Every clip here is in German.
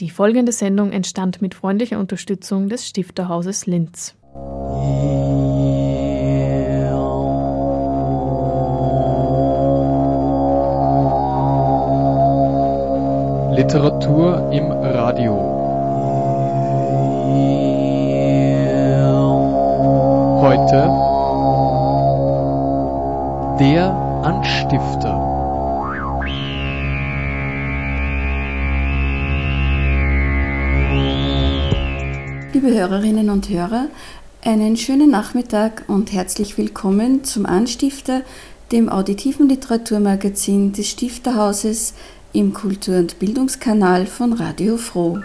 Die folgende Sendung entstand mit freundlicher Unterstützung des Stifterhauses Linz. Literatur im Radio. Heute der Anstifter. Liebe Hörerinnen und Hörer, einen schönen Nachmittag und herzlich willkommen zum Anstifter, dem auditiven Literaturmagazin des Stifterhauses im Kultur- und Bildungskanal von Radio Froh.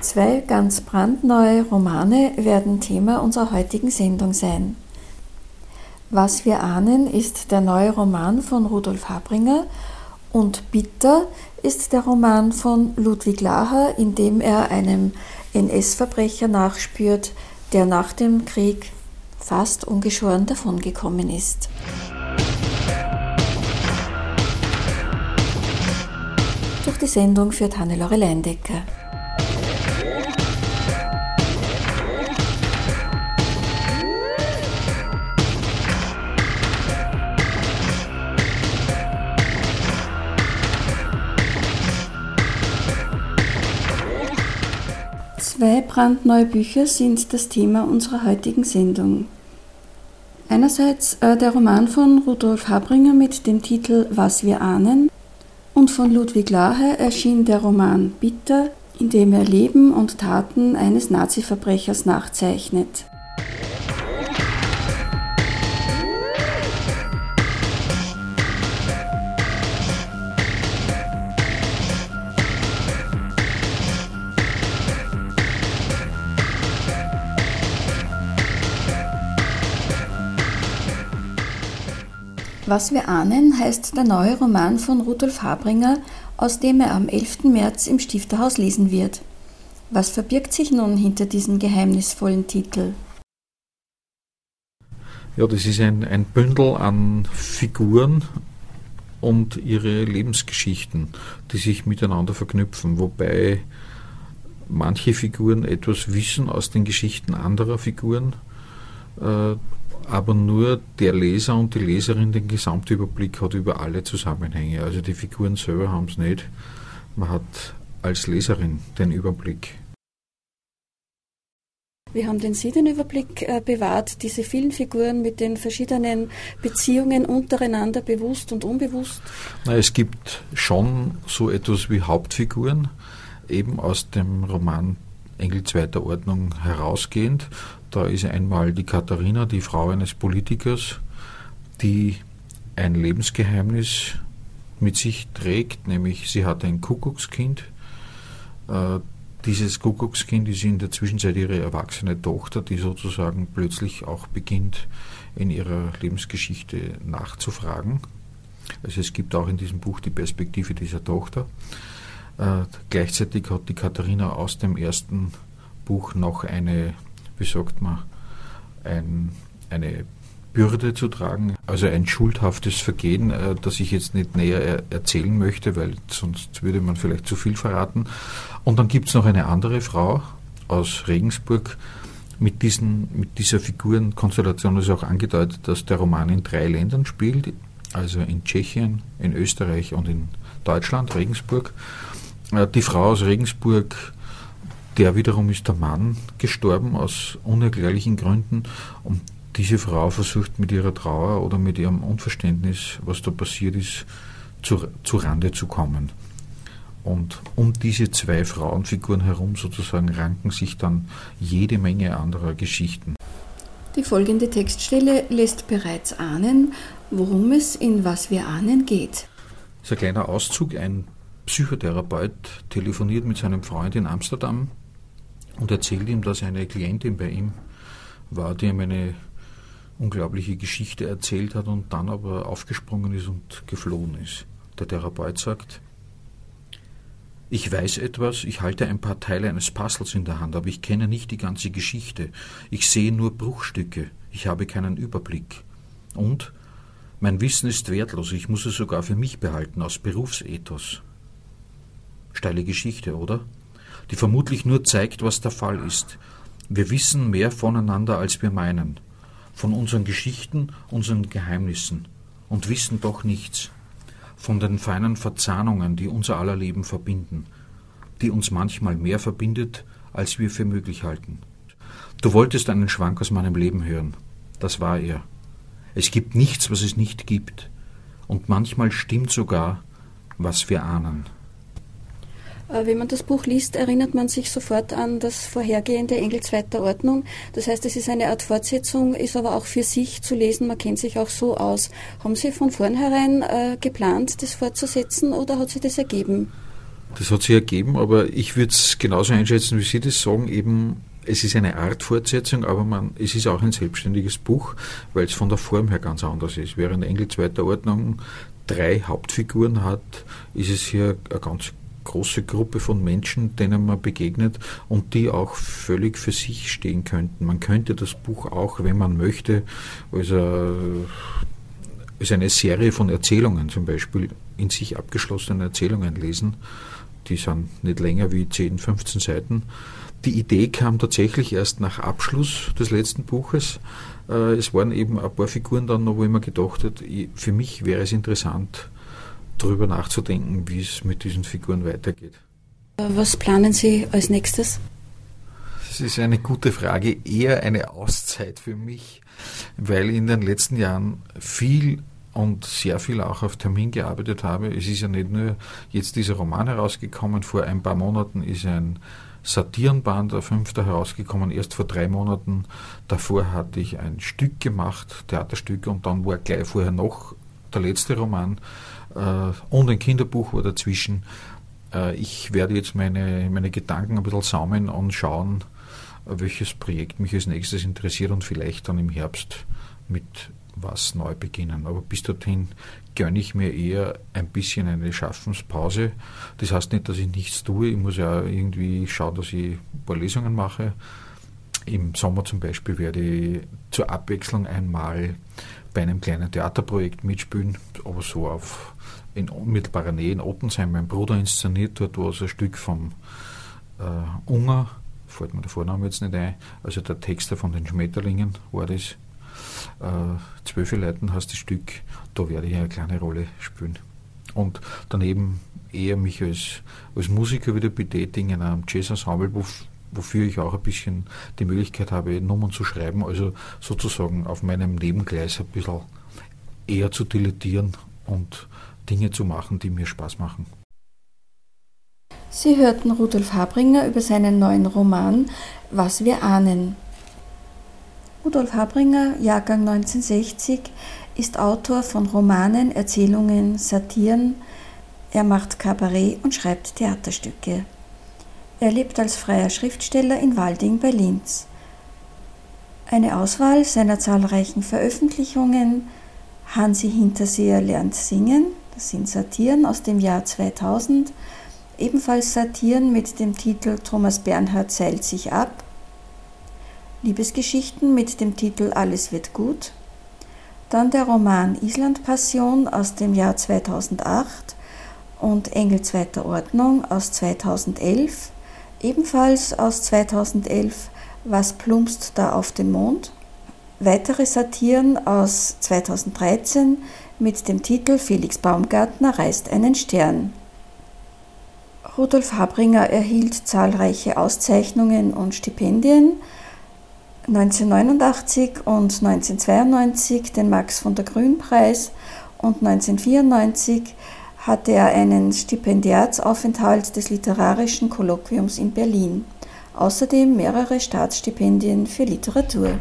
Zwei ganz brandneue Romane werden Thema unserer heutigen Sendung sein. Was wir ahnen ist der neue Roman von Rudolf Habringer und Bitter ist der Roman von Ludwig Laher, in dem er einem NS-Verbrecher nachspürt, der nach dem Krieg fast ungeschoren davongekommen ist. Durch die Sendung führt Hannelore Leindecker. Zwei brandneue Bücher sind das Thema unserer heutigen Sendung. Einerseits äh, der Roman von Rudolf Habringer mit dem Titel Was wir ahnen und von Ludwig Lahe erschien der Roman Bitter, in dem er Leben und Taten eines Nazi-Verbrechers nachzeichnet. Was wir ahnen heißt der neue Roman von Rudolf Habringer, aus dem er am 11. März im Stifterhaus lesen wird. Was verbirgt sich nun hinter diesem geheimnisvollen Titel? Ja, das ist ein, ein Bündel an Figuren und ihre Lebensgeschichten, die sich miteinander verknüpfen, wobei manche Figuren etwas wissen aus den Geschichten anderer Figuren, äh, aber nur der Leser und die Leserin den Gesamtüberblick hat über alle Zusammenhänge. Also die Figuren selber haben es nicht. Man hat als Leserin den Überblick. Wie haben denn Sie den Überblick äh, bewahrt, diese vielen Figuren mit den verschiedenen Beziehungen untereinander, bewusst und unbewusst? Na, es gibt schon so etwas wie Hauptfiguren, eben aus dem Roman Engel zweiter Ordnung herausgehend. Da ist einmal die Katharina, die Frau eines Politikers, die ein Lebensgeheimnis mit sich trägt, nämlich sie hat ein Kuckuckskind. Äh, dieses Kuckuckskind ist in der Zwischenzeit ihre erwachsene Tochter, die sozusagen plötzlich auch beginnt, in ihrer Lebensgeschichte nachzufragen. Also es gibt auch in diesem Buch die Perspektive dieser Tochter. Äh, gleichzeitig hat die Katharina aus dem ersten Buch noch eine wie sagt man, ein, eine Bürde zu tragen, also ein schuldhaftes Vergehen, äh, das ich jetzt nicht näher er erzählen möchte, weil sonst würde man vielleicht zu viel verraten. Und dann gibt es noch eine andere Frau aus Regensburg, mit, diesen, mit dieser Figurenkonstellation ist auch angedeutet, dass der Roman in drei Ländern spielt, also in Tschechien, in Österreich und in Deutschland, Regensburg. Äh, die Frau aus Regensburg der wiederum ist der Mann gestorben aus unerklärlichen Gründen und diese Frau versucht mit ihrer Trauer oder mit ihrem Unverständnis, was da passiert ist, zu, zu Rande zu kommen. Und um diese zwei Frauenfiguren herum sozusagen ranken sich dann jede Menge anderer Geschichten. Die folgende Textstelle lässt bereits ahnen, worum es in Was wir ahnen geht. Das ist ein kleiner Auszug. Ein Psychotherapeut telefoniert mit seinem Freund in Amsterdam und erzählt ihm, dass eine Klientin bei ihm war, die ihm eine unglaubliche Geschichte erzählt hat und dann aber aufgesprungen ist und geflohen ist. Der Therapeut sagt, Ich weiß etwas, ich halte ein paar Teile eines Puzzles in der Hand, aber ich kenne nicht die ganze Geschichte. Ich sehe nur Bruchstücke, ich habe keinen Überblick. Und mein Wissen ist wertlos, ich muss es sogar für mich behalten, aus Berufsethos. Steile Geschichte, oder? Die vermutlich nur zeigt, was der Fall ist. Wir wissen mehr voneinander, als wir meinen, von unseren Geschichten, unseren Geheimnissen, und wissen doch nichts von den feinen Verzahnungen, die unser aller Leben verbinden, die uns manchmal mehr verbindet, als wir für möglich halten. Du wolltest einen Schwank aus meinem Leben hören. Das war er. Es gibt nichts, was es nicht gibt. Und manchmal stimmt sogar, was wir ahnen. Äh, wenn man das Buch liest, erinnert man sich sofort an das vorhergehende Engel zweiter Ordnung. Das heißt, es ist eine Art Fortsetzung, ist aber auch für sich zu lesen. Man kennt sich auch so aus. Haben Sie von vornherein äh, geplant, das fortzusetzen oder hat sich das ergeben? Das hat sich ergeben, aber ich würde es genauso einschätzen, wie Sie das sagen. Eben, es ist eine Art Fortsetzung, aber man, es ist auch ein selbstständiges Buch, weil es von der Form her ganz anders ist. Während Engel zweiter Ordnung drei Hauptfiguren hat, ist es hier eine ganz große Gruppe von Menschen, denen man begegnet und die auch völlig für sich stehen könnten. Man könnte das Buch auch, wenn man möchte, als, als eine Serie von Erzählungen zum Beispiel, in sich abgeschlossenen Erzählungen lesen. Die sind nicht länger wie 10, 15 Seiten. Die Idee kam tatsächlich erst nach Abschluss des letzten Buches. Äh, es waren eben ein paar Figuren dann noch, wo ich mir gedacht habe, für mich wäre es interessant, darüber nachzudenken, wie es mit diesen Figuren weitergeht. Was planen Sie als nächstes? Das ist eine gute Frage, eher eine Auszeit für mich, weil ich in den letzten Jahren viel und sehr viel auch auf Termin gearbeitet habe. Es ist ja nicht nur jetzt dieser Roman herausgekommen, vor ein paar Monaten ist ein Satirenband, der fünfte, herausgekommen, erst vor drei Monaten. Davor hatte ich ein Stück gemacht, Theaterstück, und dann war gleich vorher noch der letzte Roman und ein Kinderbuch war dazwischen. Äh, ich werde jetzt meine, meine Gedanken ein bisschen sammeln und schauen, welches Projekt mich als nächstes interessiert und vielleicht dann im Herbst mit was neu beginnen. Aber bis dorthin gönne ich mir eher ein bisschen eine Schaffenspause. Das heißt nicht, dass ich nichts tue. Ich muss ja irgendwie schauen, dass ich ein paar Lesungen mache. Im Sommer zum Beispiel werde ich zur Abwechslung einmal bei einem kleinen Theaterprojekt mitspielen, aber so auf in unmittelbarer Nähe in Ottensheim. Mein Bruder inszeniert dort war es ein Stück vom äh, Unger, fällt mir der Vorname jetzt nicht ein, also der Texter von den Schmetterlingen war das. Äh, Zwölfe Leuten heißt das Stück, da werde ich eine kleine Rolle spielen. Und daneben eher mich als, als Musiker wieder betätigen in einem Jazz-Ensemble, wo, wofür ich auch ein bisschen die Möglichkeit habe, Nummern zu schreiben, also sozusagen auf meinem Nebengleis ein bisschen eher zu dilettieren und Dinge zu machen, die mir Spaß machen. Sie hörten Rudolf Habringer über seinen neuen Roman Was wir ahnen. Rudolf Habringer, Jahrgang 1960, ist Autor von Romanen, Erzählungen, Satiren. Er macht Kabarett und schreibt Theaterstücke. Er lebt als freier Schriftsteller in Walding bei Linz. Eine Auswahl seiner zahlreichen Veröffentlichungen Hansi Hinterseher lernt singen das sind Satiren aus dem Jahr 2000, ebenfalls Satiren mit dem Titel Thomas Bernhard seilt sich ab, Liebesgeschichten mit dem Titel Alles wird gut, dann der Roman Island Passion aus dem Jahr 2008 und Engel zweiter Ordnung aus 2011, ebenfalls aus 2011 Was plumpst da auf dem Mond, weitere Satiren aus 2013 mit dem Titel Felix Baumgartner reißt einen Stern. Rudolf Habringer erhielt zahlreiche Auszeichnungen und Stipendien. 1989 und 1992 den Max von der Grün Preis und 1994 hatte er einen Stipendiatsaufenthalt des Literarischen Kolloquiums in Berlin. Außerdem mehrere Staatsstipendien für Literatur.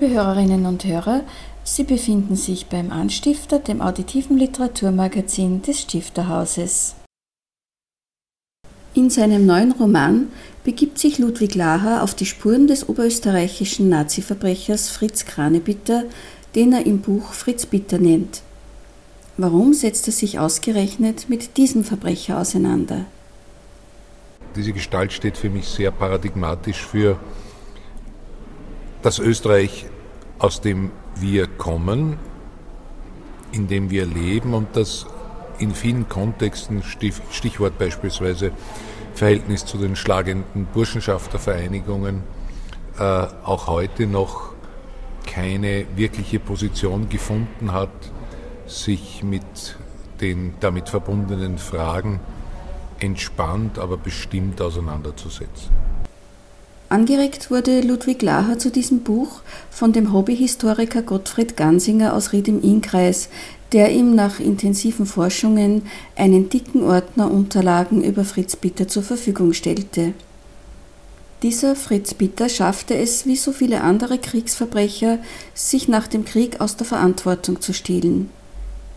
Liebe Hörerinnen und Hörer, Sie befinden sich beim Anstifter, dem auditiven Literaturmagazin des Stifterhauses. In seinem neuen Roman begibt sich Ludwig Laher auf die Spuren des oberösterreichischen Nazi-Verbrechers Fritz Kranebitter, den er im Buch Fritz Bitter nennt. Warum setzt er sich ausgerechnet mit diesem Verbrecher auseinander? Diese Gestalt steht für mich sehr paradigmatisch für das Österreich, aus dem wir kommen, in dem wir leben und das in vielen Kontexten, Stichwort beispielsweise Verhältnis zu den schlagenden Burschenschaftervereinigungen, äh, auch heute noch keine wirkliche Position gefunden hat, sich mit den damit verbundenen Fragen entspannt, aber bestimmt auseinanderzusetzen. Angeregt wurde Ludwig Laher zu diesem Buch von dem Hobbyhistoriker Gottfried Gansinger aus Ried im Innkreis, der ihm nach intensiven Forschungen einen dicken Ordner Unterlagen über Fritz Bitter zur Verfügung stellte. Dieser Fritz Bitter schaffte es, wie so viele andere Kriegsverbrecher, sich nach dem Krieg aus der Verantwortung zu stehlen.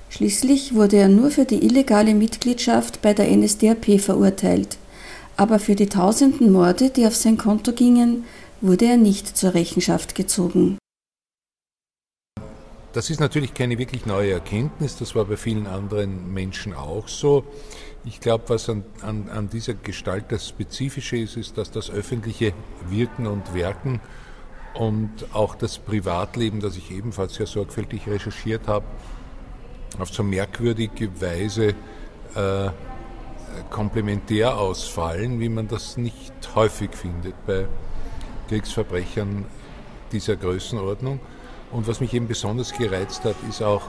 Schließlich wurde er nur für die illegale Mitgliedschaft bei der NSDAP verurteilt aber für die tausenden Morde, die auf sein Konto gingen, wurde er nicht zur Rechenschaft gezogen. Das ist natürlich keine wirklich neue Erkenntnis, das war bei vielen anderen Menschen auch so. Ich glaube, was an, an, an, dieser Gestalt das Spezifische ist, ist, dass das öffentliche Wirken und Werken und auch das Privatleben, das ich ebenfalls sehr sorgfältig recherchiert habe, auf so merkwürdige Weise äh, komplementär ausfallen, wie man das nicht häufig findet bei Kriegsverbrechern dieser Größenordnung. Und was mich eben besonders gereizt hat, ist auch,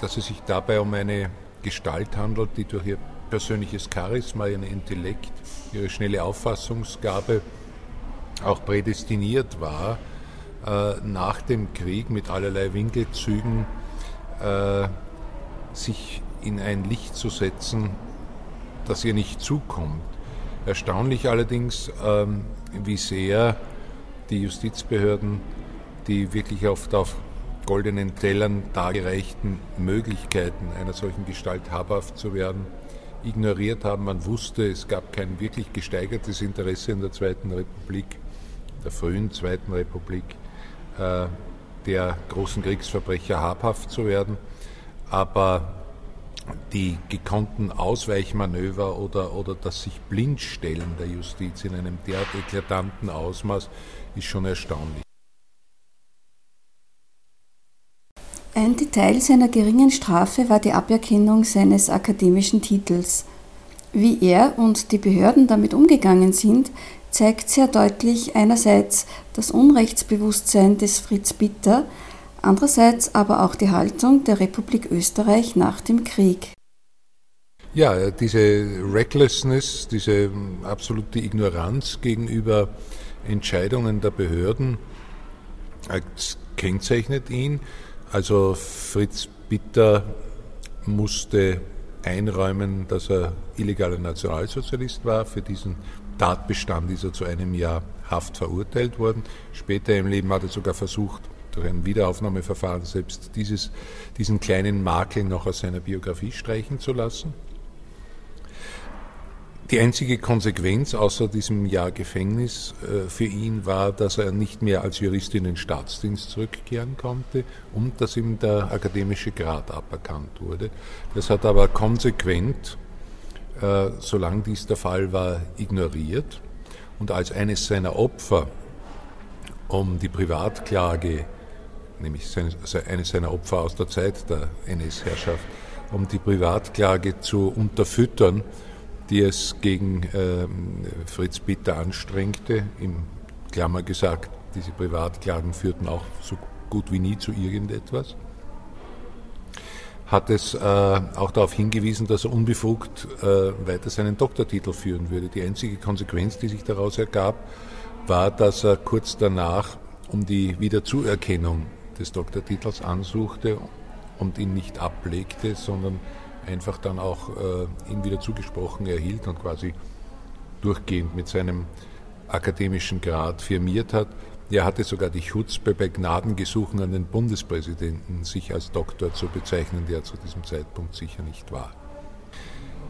dass es sich dabei um eine Gestalt handelt, die durch ihr persönliches Charisma, ihren Intellekt, ihre schnelle Auffassungsgabe auch prädestiniert war, äh, nach dem Krieg mit allerlei Winkelzügen äh, sich in ein Licht zu setzen, das ihr nicht zukommt. Erstaunlich allerdings, ähm, wie sehr die Justizbehörden die wirklich oft auf goldenen Tellern dargereichten Möglichkeiten einer solchen Gestalt habhaft zu werden, ignoriert haben. Man wusste, es gab kein wirklich gesteigertes Interesse in der Zweiten Republik, der frühen Zweiten Republik, äh, der großen Kriegsverbrecher habhaft zu werden. Aber die gekonnten Ausweichmanöver oder, oder das sich blindstellen der Justiz in einem derart eklatanten Ausmaß ist schon erstaunlich. Ein Detail seiner geringen Strafe war die Aberkennung seines akademischen Titels. Wie er und die Behörden damit umgegangen sind, zeigt sehr deutlich einerseits das Unrechtsbewusstsein des Fritz Bitter, andererseits aber auch die Haltung der Republik Österreich nach dem Krieg. Ja, diese Recklessness, diese absolute Ignoranz gegenüber Entscheidungen der Behörden äh, kennzeichnet ihn. Also Fritz Bitter musste einräumen, dass er illegaler Nationalsozialist war. Für diesen Tatbestand ist er zu einem Jahr Haft verurteilt worden. Später im Leben hat er sogar versucht, durch ein Wiederaufnahmeverfahren selbst dieses, diesen kleinen Makel noch aus seiner Biografie streichen zu lassen. Die einzige Konsequenz außer diesem Jahr Gefängnis äh, für ihn war, dass er nicht mehr als Jurist in den Staatsdienst zurückkehren konnte und dass ihm der akademische Grad aberkannt wurde. Das hat aber konsequent, äh, solange dies der Fall war, ignoriert und als eines seiner Opfer um die Privatklage nämlich eines seiner Opfer aus der Zeit der NS-Herrschaft, um die Privatklage zu unterfüttern, die es gegen äh, Fritz Bitter anstrengte. Im Klammer gesagt, diese Privatklagen führten auch so gut wie nie zu irgendetwas. Hat es äh, auch darauf hingewiesen, dass er unbefugt äh, weiter seinen Doktortitel führen würde. Die einzige Konsequenz, die sich daraus ergab, war, dass er kurz danach um die Wiederzuerkennung des Doktortitels ansuchte und ihn nicht ablegte, sondern einfach dann auch äh, ihn wieder zugesprochen erhielt und quasi durchgehend mit seinem akademischen Grad firmiert hat. Er hatte sogar die Chutzpe bei Gnadengesuchen an den Bundespräsidenten, sich als Doktor zu bezeichnen, der zu diesem Zeitpunkt sicher nicht war.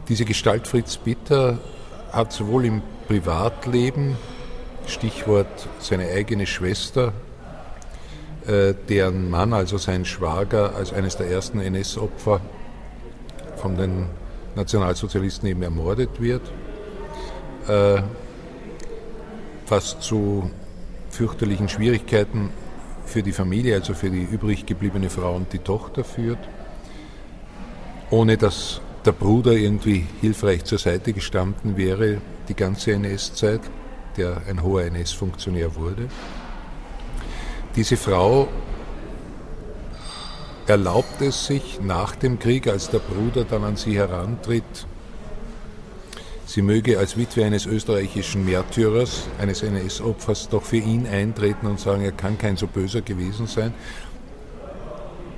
Diese Gestalt Fritz Bitter hat sowohl im Privatleben, Stichwort seine eigene Schwester, deren Mann, also sein Schwager, als eines der ersten NS-Opfer von den Nationalsozialisten eben ermordet wird, äh, was zu fürchterlichen Schwierigkeiten für die Familie, also für die übrig gebliebene Frau und die Tochter führt, ohne dass der Bruder irgendwie hilfreich zur Seite gestanden wäre, die ganze NS-Zeit, der ein hoher NS-Funktionär wurde. Diese Frau erlaubt es sich nach dem Krieg, als der Bruder dann an sie herantritt, sie möge als Witwe eines österreichischen Märtyrers, eines NS-Opfers, doch für ihn eintreten und sagen, er kann kein so böser gewesen sein.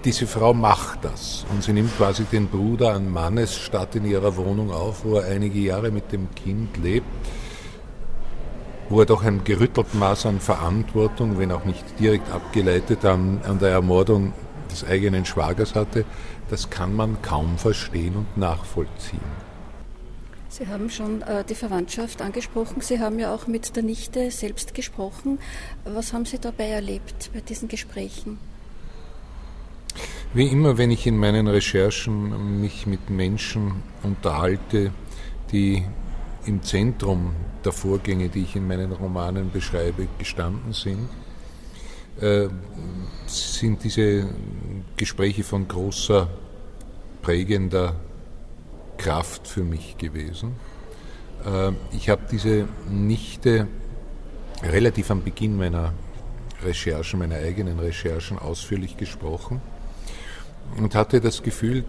Diese Frau macht das und sie nimmt quasi den Bruder an Mannesstadt in ihrer Wohnung auf, wo er einige Jahre mit dem Kind lebt, wo er doch ein gerüttelten Maß an Verantwortung, wenn auch nicht direkt abgeleitet an, an der Ermordung des eigenen Schwagers hatte, das kann man kaum verstehen und nachvollziehen. Sie haben schon äh, die Verwandtschaft angesprochen. Sie haben ja auch mit der Nichte selbst gesprochen. Was haben Sie dabei erlebt bei diesen Gesprächen? Wie immer, wenn ich in meinen Recherchen mich mit Menschen unterhalte, die im Zentrum der Vorgänge, die ich in meinen Romanen beschreibe, gestanden sind, äh, sind diese Gespräche von großer, prägender Kraft für mich gewesen. Äh, ich habe diese Nichte relativ am Beginn meiner Recherchen, meiner eigenen Recherchen ausführlich gesprochen und hatte das Gefühl,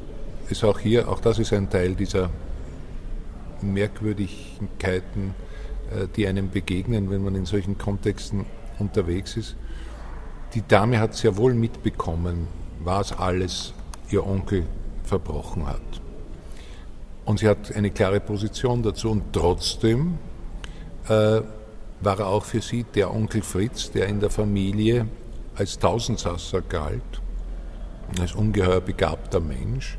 ist auch hier, auch das ist ein Teil dieser Merkwürdigkeiten, äh, die einem begegnen, wenn man in solchen Kontexten unterwegs ist. Die Dame hat sehr wohl mitbekommen, was alles ihr Onkel verbrochen hat. Und sie hat eine klare Position dazu. Und trotzdem äh, war er auch für sie der Onkel Fritz, der in der Familie als Tausendsasser galt, als ungeheuer begabter Mensch,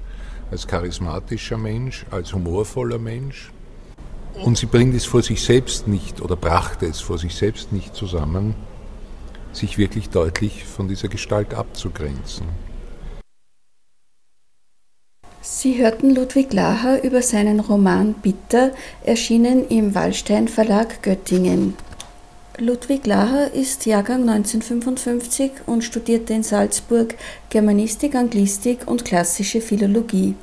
als charismatischer Mensch, als humorvoller Mensch. Und sie bringt es vor sich selbst nicht oder brachte es vor sich selbst nicht zusammen, sich wirklich deutlich von dieser Gestalt abzugrenzen. Sie hörten Ludwig Laher über seinen Roman Bitter, erschienen im Wallstein Verlag Göttingen. Ludwig Laher ist Jahrgang 1955 und studierte in Salzburg Germanistik, Anglistik und klassische Philologie.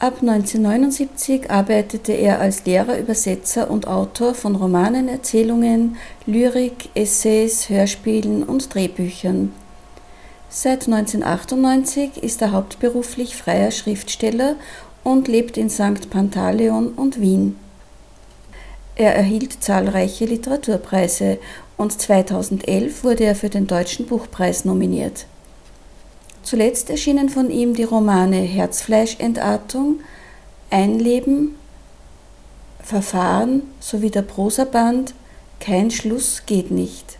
Ab 1979 arbeitete er als Lehrer, Übersetzer und Autor von Romanen, Erzählungen, Lyrik, Essays, Hörspielen und Drehbüchern. Seit 1998 ist er hauptberuflich freier Schriftsteller und lebt in St. Pantaleon und Wien. Er erhielt zahlreiche Literaturpreise und 2011 wurde er für den Deutschen Buchpreis nominiert. Zuletzt erschienen von ihm die Romane Herzfleischentartung, Einleben, Verfahren sowie der Prosaband Kein Schluss geht nicht.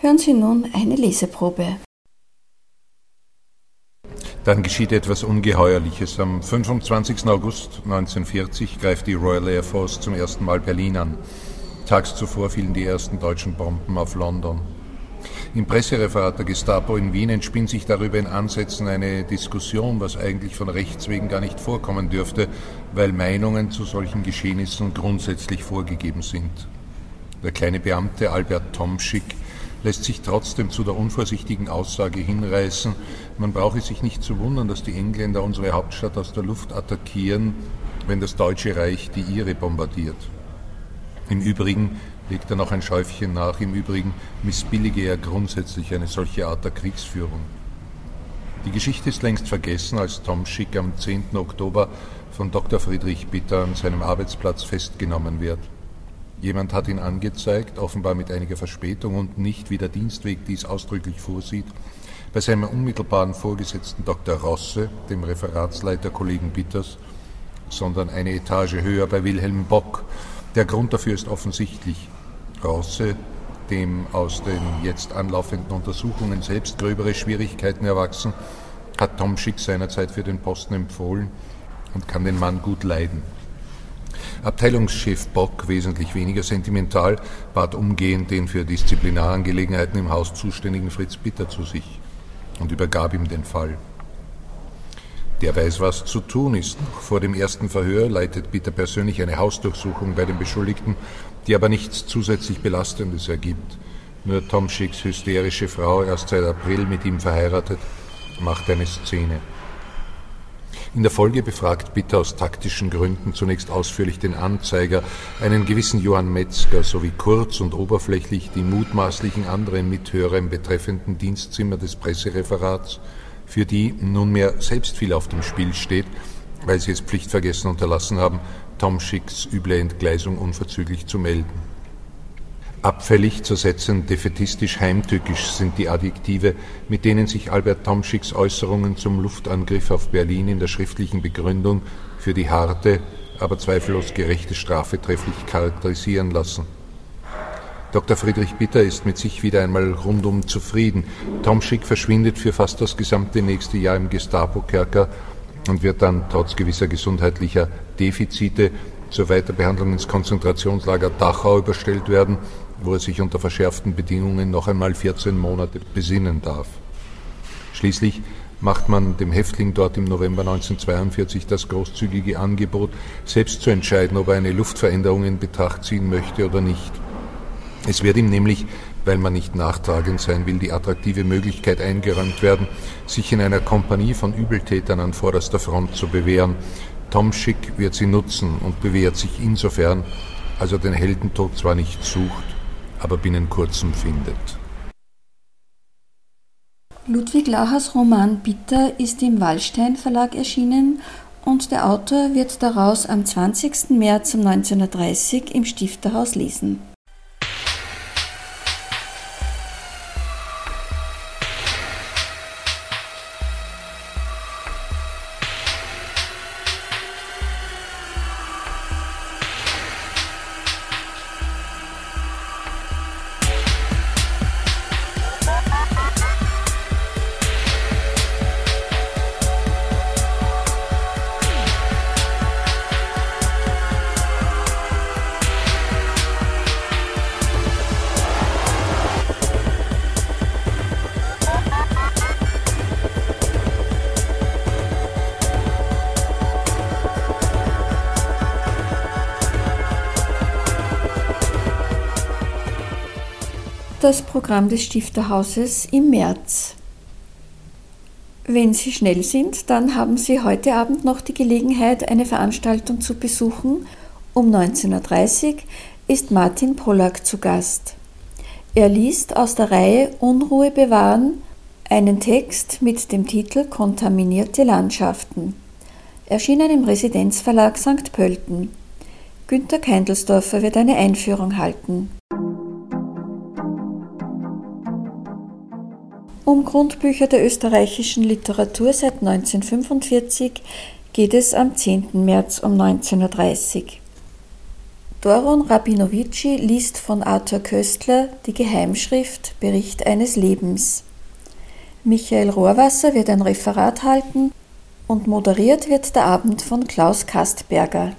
Hören Sie nun eine Leseprobe. Dann geschieht etwas Ungeheuerliches. Am 25. August 1940 greift die Royal Air Force zum ersten Mal Berlin an. Tags zuvor fielen die ersten deutschen Bomben auf London. Im Pressereferat der Gestapo in Wien entspinnt sich darüber in Ansätzen eine Diskussion, was eigentlich von Rechts wegen gar nicht vorkommen dürfte, weil Meinungen zu solchen Geschehnissen grundsätzlich vorgegeben sind. Der kleine Beamte Albert Tomschick lässt sich trotzdem zu der unvorsichtigen Aussage hinreißen, man brauche sich nicht zu wundern, dass die Engländer unsere Hauptstadt aus der Luft attackieren, wenn das Deutsche Reich die ihre bombardiert. Im Übrigen legt er noch ein Schäufchen nach, im Übrigen missbillige er grundsätzlich eine solche Art der Kriegsführung. Die Geschichte ist längst vergessen, als Tom Schick am 10. Oktober von Dr. Friedrich Bitter an seinem Arbeitsplatz festgenommen wird. Jemand hat ihn angezeigt, offenbar mit einiger Verspätung und nicht, wie der Dienstweg dies ausdrücklich vorsieht, bei seinem unmittelbaren Vorgesetzten Dr. Rosse, dem Referatsleiter Kollegen Bitters, sondern eine Etage höher bei Wilhelm Bock. Der Grund dafür ist offensichtlich. Rosse dem aus den jetzt anlaufenden Untersuchungen selbst gröbere Schwierigkeiten erwachsen, hat Tom Schick seinerzeit für den Posten empfohlen und kann den Mann gut leiden. Abteilungschef Bock, wesentlich weniger sentimental, bat umgehend den für Disziplinarangelegenheiten im Haus zuständigen Fritz Bitter zu sich und übergab ihm den Fall. Der weiß, was zu tun ist. Vor dem ersten Verhör leitet Bitter persönlich eine Hausdurchsuchung bei den Beschuldigten, die aber nichts zusätzlich Belastendes ergibt. Nur Tom Schicks hysterische Frau, erst seit April mit ihm verheiratet, macht eine Szene. In der Folge befragt Bitter aus taktischen Gründen zunächst ausführlich den Anzeiger, einen gewissen Johann Metzger, sowie kurz und oberflächlich die mutmaßlichen anderen Mithörer im betreffenden Dienstzimmer des Pressereferats, für die nunmehr selbst viel auf dem Spiel steht, weil sie es pflichtvergessen unterlassen haben, Tom Schicks üble Entgleisung unverzüglich zu melden. Abfällig zu setzen, defetistisch heimtückisch sind die Adjektive, mit denen sich Albert Tomschicks Äußerungen zum Luftangriff auf Berlin in der schriftlichen Begründung für die harte, aber zweifellos gerechte Strafe trefflich charakterisieren lassen. Dr. Friedrich Bitter ist mit sich wieder einmal rundum zufrieden. Tomschick verschwindet für fast das gesamte nächste Jahr im Gestapo-Kerker und wird dann trotz gewisser gesundheitlicher Defizite zur Weiterbehandlung ins Konzentrationslager Dachau überstellt werden, wo er sich unter verschärften Bedingungen noch einmal 14 Monate besinnen darf. Schließlich macht man dem Häftling dort im November 1942 das großzügige Angebot, selbst zu entscheiden, ob er eine Luftveränderung in Betracht ziehen möchte oder nicht. Es wird ihm nämlich, weil man nicht nachtragend sein will, die attraktive Möglichkeit eingeräumt werden, sich in einer Kompanie von Übeltätern an vorderster Front zu bewähren. Tom Schick wird sie nutzen und bewährt sich insofern, als er den Heldentod zwar nicht sucht, aber binnen kurzem findet. Ludwig Lahers Roman Bitter ist im Wallstein Verlag erschienen und der Autor wird daraus am 20. März 1930 im Stifterhaus lesen. Das Programm des Stifterhauses im März. Wenn Sie schnell sind, dann haben Sie heute Abend noch die Gelegenheit, eine Veranstaltung zu besuchen. Um 19.30 Uhr ist Martin Pollack zu Gast. Er liest aus der Reihe Unruhe bewahren einen Text mit dem Titel Kontaminierte Landschaften, erschienen im Residenzverlag St. Pölten. Günter Keindelsdorfer wird eine Einführung halten. Um Grundbücher der österreichischen Literatur seit 1945 geht es am 10. März um 19.30 Uhr. Doron Rabinovici liest von Arthur Köstler die Geheimschrift Bericht eines Lebens. Michael Rohrwasser wird ein Referat halten und moderiert wird der Abend von Klaus Kastberger.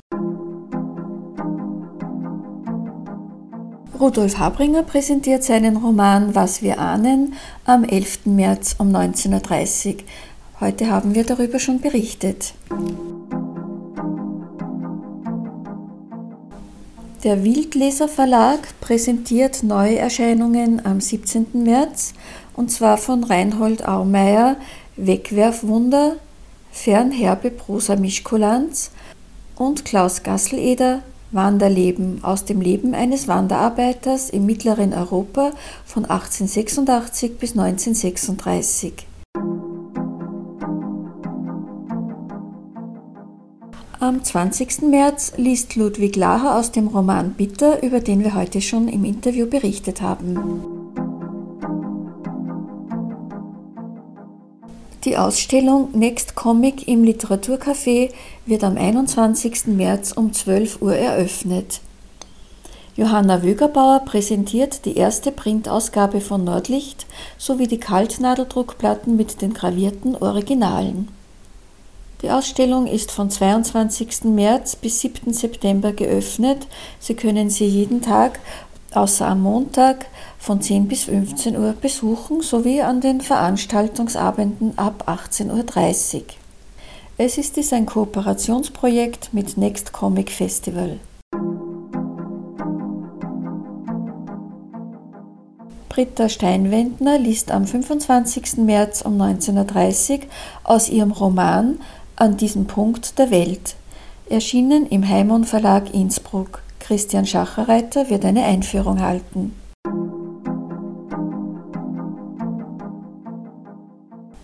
Rudolf Habringer präsentiert seinen Roman Was wir ahnen am 11. März um 19.30 Uhr. Heute haben wir darüber schon berichtet. Der Wildleser Verlag präsentiert Neuerscheinungen am 17. März und zwar von Reinhold Aumeier Wegwerfwunder, Fernherbe Prosa Mischkulanz und Klaus Gasseleder Wanderleben aus dem Leben eines Wanderarbeiters im mittleren Europa von 1886 bis 1936. Am 20. März liest Ludwig Laher aus dem Roman Bitter, über den wir heute schon im Interview berichtet haben. Die Ausstellung Next Comic im Literaturcafé wird am 21. März um 12 Uhr eröffnet. Johanna Wögerbauer präsentiert die erste Printausgabe von Nordlicht sowie die Kaltnadeldruckplatten mit den gravierten Originalen. Die Ausstellung ist von 22. März bis 7. September geöffnet. Sie können sie jeden Tag, außer am Montag, von 10 bis 15 Uhr besuchen, sowie an den Veranstaltungsabenden ab 18.30 Uhr. Es ist dies ein Kooperationsprojekt mit Next Comic Festival. Britta Steinwendner liest am 25. März um 19.30 Uhr aus ihrem Roman An diesem Punkt der Welt, erschienen im Heimon Verlag Innsbruck. Christian Schacherreiter wird eine Einführung halten.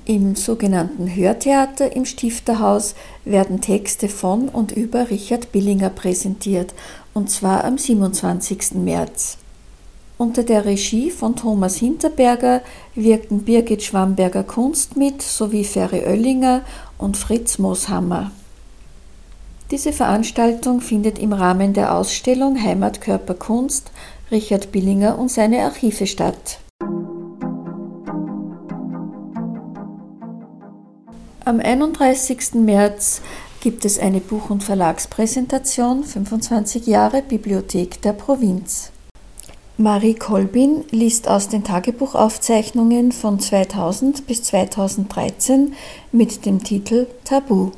Im sogenannten Hörtheater im Stifterhaus werden Texte von und über Richard Billinger präsentiert, und zwar am 27. März. Unter der Regie von Thomas Hinterberger wirkten Birgit Schwamberger Kunst mit sowie Ferry Oellinger und Fritz Mooshammer. Diese Veranstaltung findet im Rahmen der Ausstellung Heimatkörper Kunst Richard Billinger und seine Archive statt. Am 31. März gibt es eine Buch- und Verlagspräsentation 25 Jahre Bibliothek der Provinz. Marie Kolbin liest aus den Tagebuchaufzeichnungen von 2000 bis 2013 mit dem Titel Tabu.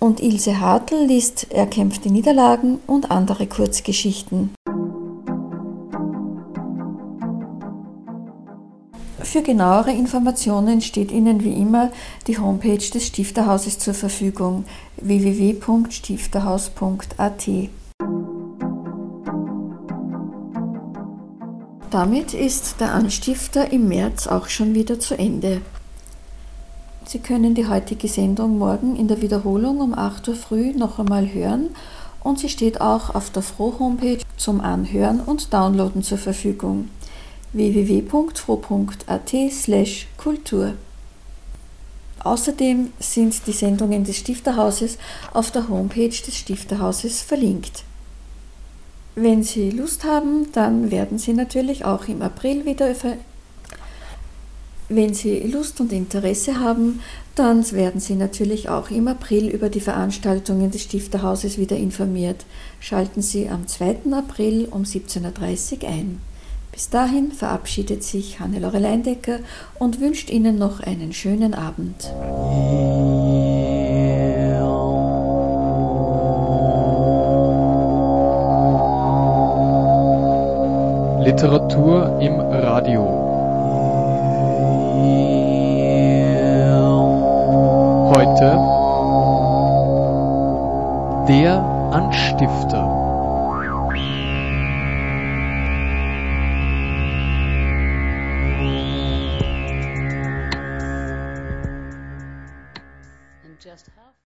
Und Ilse Hartl liest Erkämpfte Niederlagen und andere Kurzgeschichten. Für genauere Informationen steht Ihnen wie immer die Homepage des Stifterhauses zur Verfügung www.stifterhaus.at. Damit ist der Anstifter im März auch schon wieder zu Ende. Sie können die heutige Sendung morgen in der Wiederholung um 8 Uhr früh noch einmal hören und sie steht auch auf der Froh-Homepage zum Anhören und Downloaden zur Verfügung www.froh.at Kultur. Außerdem sind die Sendungen des Stifterhauses auf der Homepage des Stifterhauses verlinkt. Wenn Sie Lust haben, dann werden Sie natürlich auch im April wieder wenn Sie Lust und Interesse haben, dann werden Sie natürlich auch im April über die Veranstaltungen des Stifterhauses wieder informiert. Schalten Sie am 2. April um 17.30 Uhr ein. Bis dahin verabschiedet sich Hannelore Leindecker und wünscht Ihnen noch einen schönen Abend. Literatur im Radio. Heute der Anstifter.